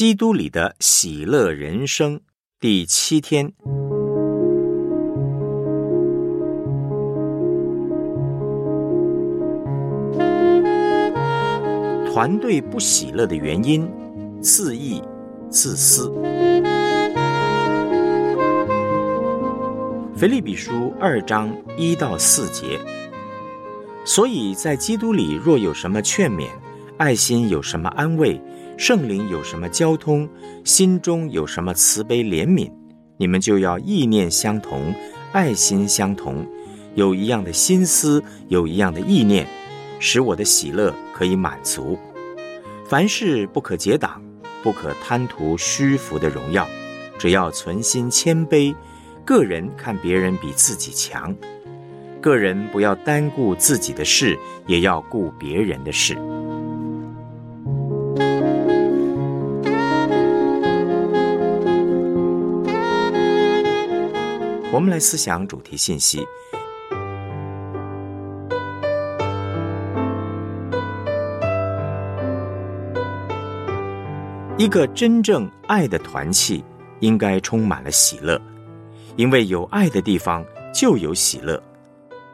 基督里的喜乐人生第七天，团队不喜乐的原因：自意、自私。腓立比书二章一到四节。所以在基督里，若有什么劝勉，爱心有什么安慰，圣灵有什么交通，心中有什么慈悲怜悯，你们就要意念相同，爱心相同，有一样的心思，有一样的意念，使我的喜乐可以满足。凡事不可结党，不可贪图虚浮的荣耀，只要存心谦卑，个人看别人比自己强。个人不要单顾自己的事，也要顾别人的事。我们来思想主题信息：一个真正爱的团契，应该充满了喜乐，因为有爱的地方就有喜乐。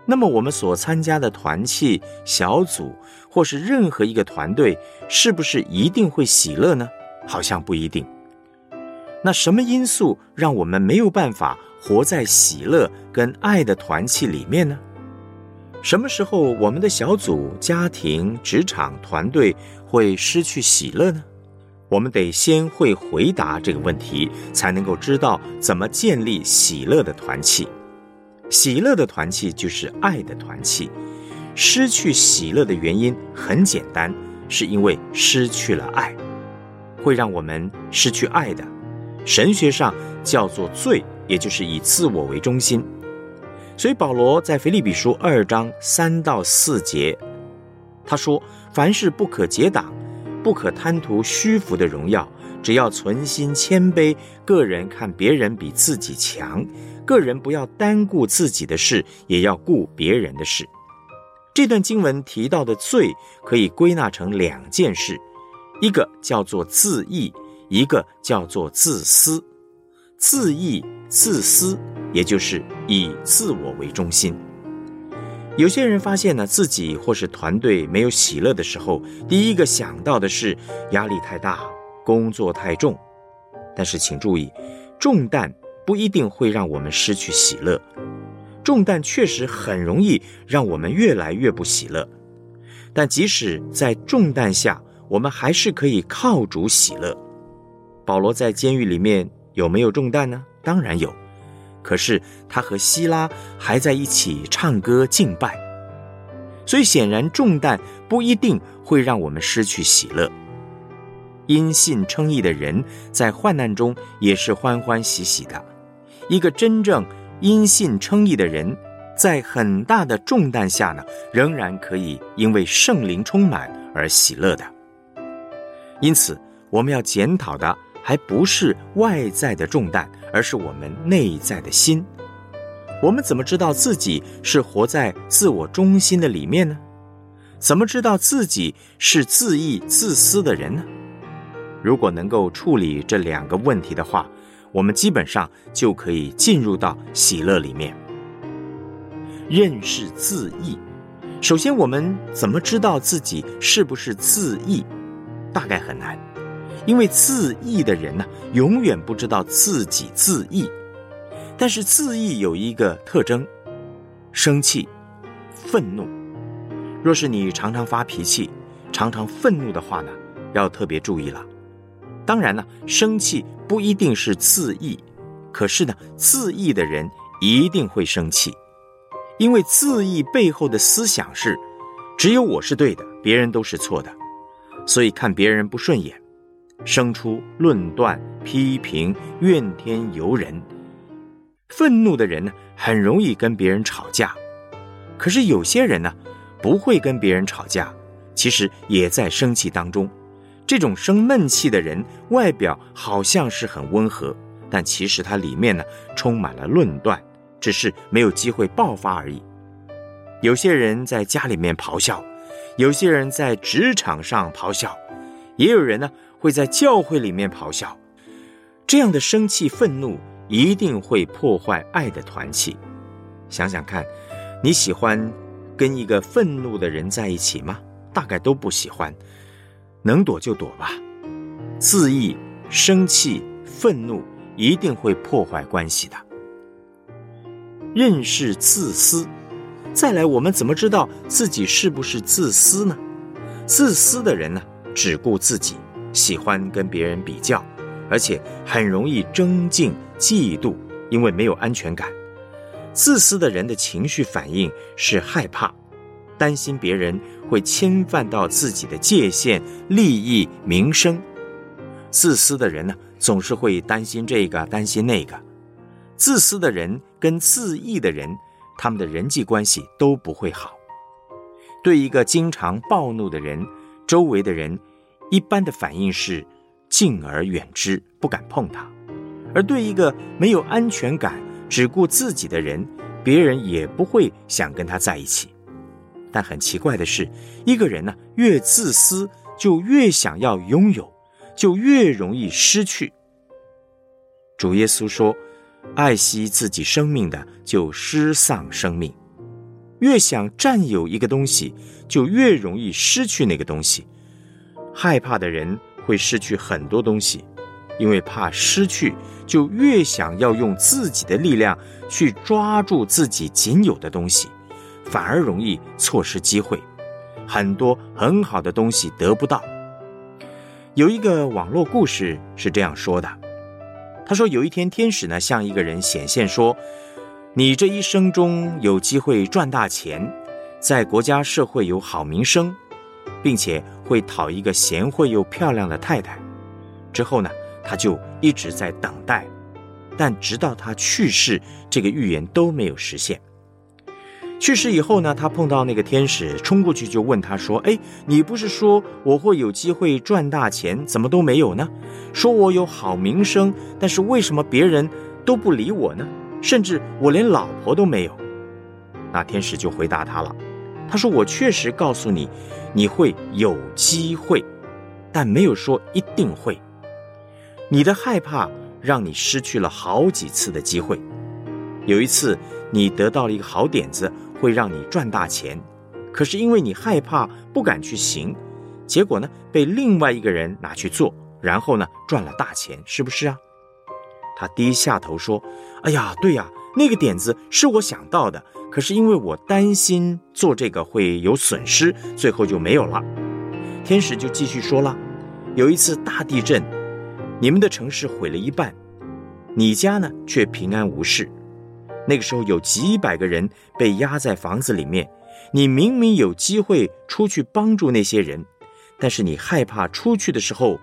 那么，我们所参加的团契、小组，或是任何一个团队，是不是一定会喜乐呢？好像不一定。那什么因素让我们没有办法活在喜乐跟爱的团契里面呢？什么时候我们的小组、家庭、职场、团队会失去喜乐呢？我们得先会回答这个问题，才能够知道怎么建立喜乐的团契。喜乐的团契就是爱的团契。失去喜乐的原因很简单，是因为失去了爱，会让我们失去爱的。神学上叫做罪，也就是以自我为中心。所以保罗在腓立比书二章三到四节，他说：“凡事不可结党，不可贪图虚浮的荣耀，只要存心谦卑，个人看别人比自己强。”个人不要单顾自己的事，也要顾别人的事。这段经文提到的罪可以归纳成两件事，一个叫做自义，一个叫做自私。自义、自私，也就是以自我为中心。有些人发现呢，自己或是团队没有喜乐的时候，第一个想到的是压力太大，工作太重。但是请注意，重担。不一定会让我们失去喜乐，重担确实很容易让我们越来越不喜乐。但即使在重担下，我们还是可以靠主喜乐。保罗在监狱里面有没有重担呢？当然有，可是他和希拉还在一起唱歌敬拜，所以显然重担不一定会让我们失去喜乐。因信称义的人在患难中也是欢欢喜喜的。一个真正因信称义的人，在很大的重担下呢，仍然可以因为圣灵充满而喜乐的。因此，我们要检讨的还不是外在的重担，而是我们内在的心。我们怎么知道自己是活在自我中心的里面呢？怎么知道自己是自意自私的人呢？如果能够处理这两个问题的话，我们基本上就可以进入到喜乐里面，认识自意。首先，我们怎么知道自己是不是自意？大概很难，因为自义的人呢，永远不知道自己自义。但是自义有一个特征：生气、愤怒。若是你常常发脾气、常常愤怒的话呢，要特别注意了。当然呢，生气不一定是自意，可是呢，自意的人一定会生气，因为自意背后的思想是，只有我是对的，别人都是错的，所以看别人不顺眼，生出论断、批评、怨天尤人。愤怒的人呢，很容易跟别人吵架，可是有些人呢，不会跟别人吵架，其实也在生气当中。这种生闷气的人，外表好像是很温和，但其实他里面呢充满了论断，只是没有机会爆发而已。有些人在家里面咆哮，有些人在职场上咆哮，也有人呢会在教会里面咆哮。这样的生气、愤怒一定会破坏爱的团契。想想看，你喜欢跟一个愤怒的人在一起吗？大概都不喜欢，能躲就躲吧。自意、生气、愤怒一定会破坏关系的。认识自私，再来，我们怎么知道自己是不是自私呢？自私的人呢，只顾自己，喜欢跟别人比较。而且很容易争竞、嫉妒，因为没有安全感。自私的人的情绪反应是害怕，担心别人会侵犯到自己的界限、利益、名声。自私的人呢，总是会担心这个，担心那个。自私的人跟自义的人，他们的人际关系都不会好。对一个经常暴怒的人，周围的人一般的反应是。敬而远之，不敢碰他；而对一个没有安全感、只顾自己的人，别人也不会想跟他在一起。但很奇怪的是，一个人呢，越自私，就越想要拥有，就越容易失去。主耶稣说：“爱惜自己生命的，就失丧生命。越想占有一个东西，就越容易失去那个东西。害怕的人。”会失去很多东西，因为怕失去，就越想要用自己的力量去抓住自己仅有的东西，反而容易错失机会，很多很好的东西得不到。有一个网络故事是这样说的：他说有一天天使呢向一个人显现说，你这一生中有机会赚大钱，在国家社会有好名声。并且会讨一个贤惠又漂亮的太太，之后呢，他就一直在等待，但直到他去世，这个预言都没有实现。去世以后呢，他碰到那个天使，冲过去就问他说：“哎，你不是说我会有机会赚大钱，怎么都没有呢？说我有好名声，但是为什么别人都不理我呢？甚至我连老婆都没有。”那天使就回答他了，他说：“我确实告诉你。”你会有机会，但没有说一定会。你的害怕让你失去了好几次的机会。有一次，你得到了一个好点子，会让你赚大钱，可是因为你害怕，不敢去行，结果呢，被另外一个人拿去做，然后呢，赚了大钱，是不是啊？他低下头说：“哎呀，对呀，那个点子是我想到的。”可是因为我担心做这个会有损失，最后就没有了。天使就继续说了：有一次大地震，你们的城市毁了一半，你家呢却平安无事。那个时候有几百个人被压在房子里面，你明明有机会出去帮助那些人，但是你害怕出去的时候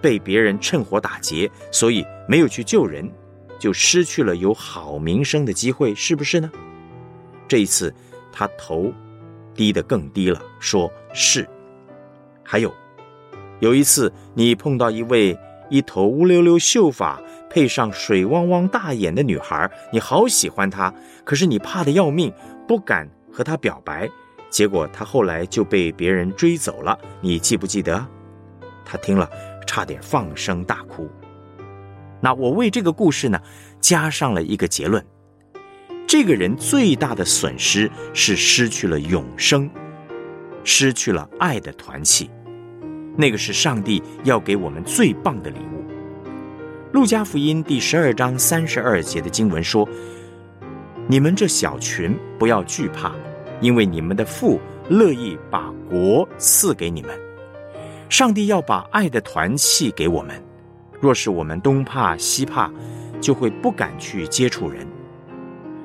被别人趁火打劫，所以没有去救人，就失去了有好名声的机会，是不是呢？这一次，他头低得更低了，说是。还有，有一次你碰到一位一头乌溜溜秀发、配上水汪汪大眼的女孩，你好喜欢她，可是你怕得要命，不敢和她表白。结果她后来就被别人追走了，你记不记得？他听了，差点放声大哭。那我为这个故事呢，加上了一个结论。这个人最大的损失是失去了永生，失去了爱的团契，那个是上帝要给我们最棒的礼物。路加福音第十二章三十二节的经文说：“你们这小群不要惧怕，因为你们的父乐意把国赐给你们。上帝要把爱的团契给我们，若是我们东怕西怕，就会不敢去接触人。”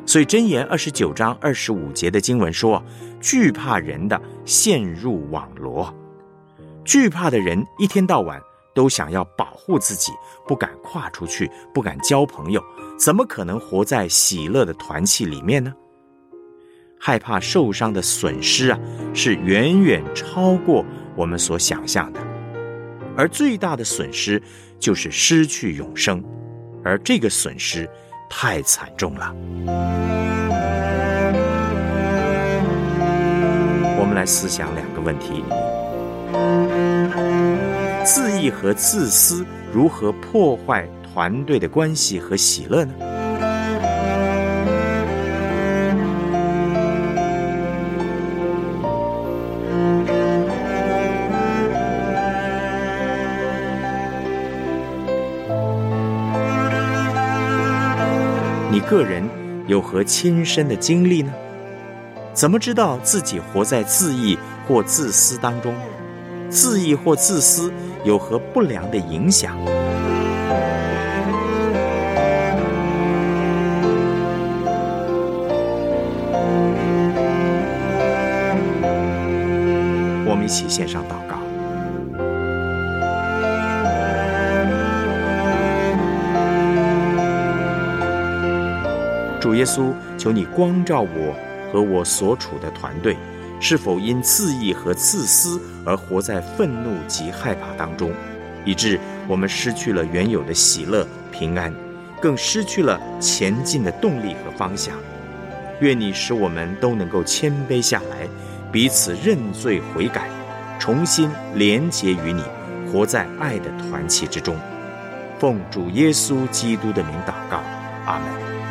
所以箴言二十九章二十五节的经文说：“惧怕人的陷入网罗，惧怕的人一天到晚都想要保护自己，不敢跨出去，不敢交朋友，怎么可能活在喜乐的团契里面呢？害怕受伤的损失啊，是远远超过我们所想象的，而最大的损失就是失去永生，而这个损失。”太惨重了。思想两个问题：自义和自私如何破坏团队的关系和喜乐呢？你个人有何亲身的经历呢？怎么知道自己活在自义或自私当中？自义或自私有何不良的影响？我们一起献上祷告。主耶稣，求你光照我和我所处的团队，是否因自意和自私而活在愤怒及害怕当中，以致我们失去了原有的喜乐、平安，更失去了前进的动力和方向。愿你使我们都能够谦卑下来，彼此认罪悔改，重新连结于你，活在爱的团契之中。奉主耶稣基督的名祷告，阿门。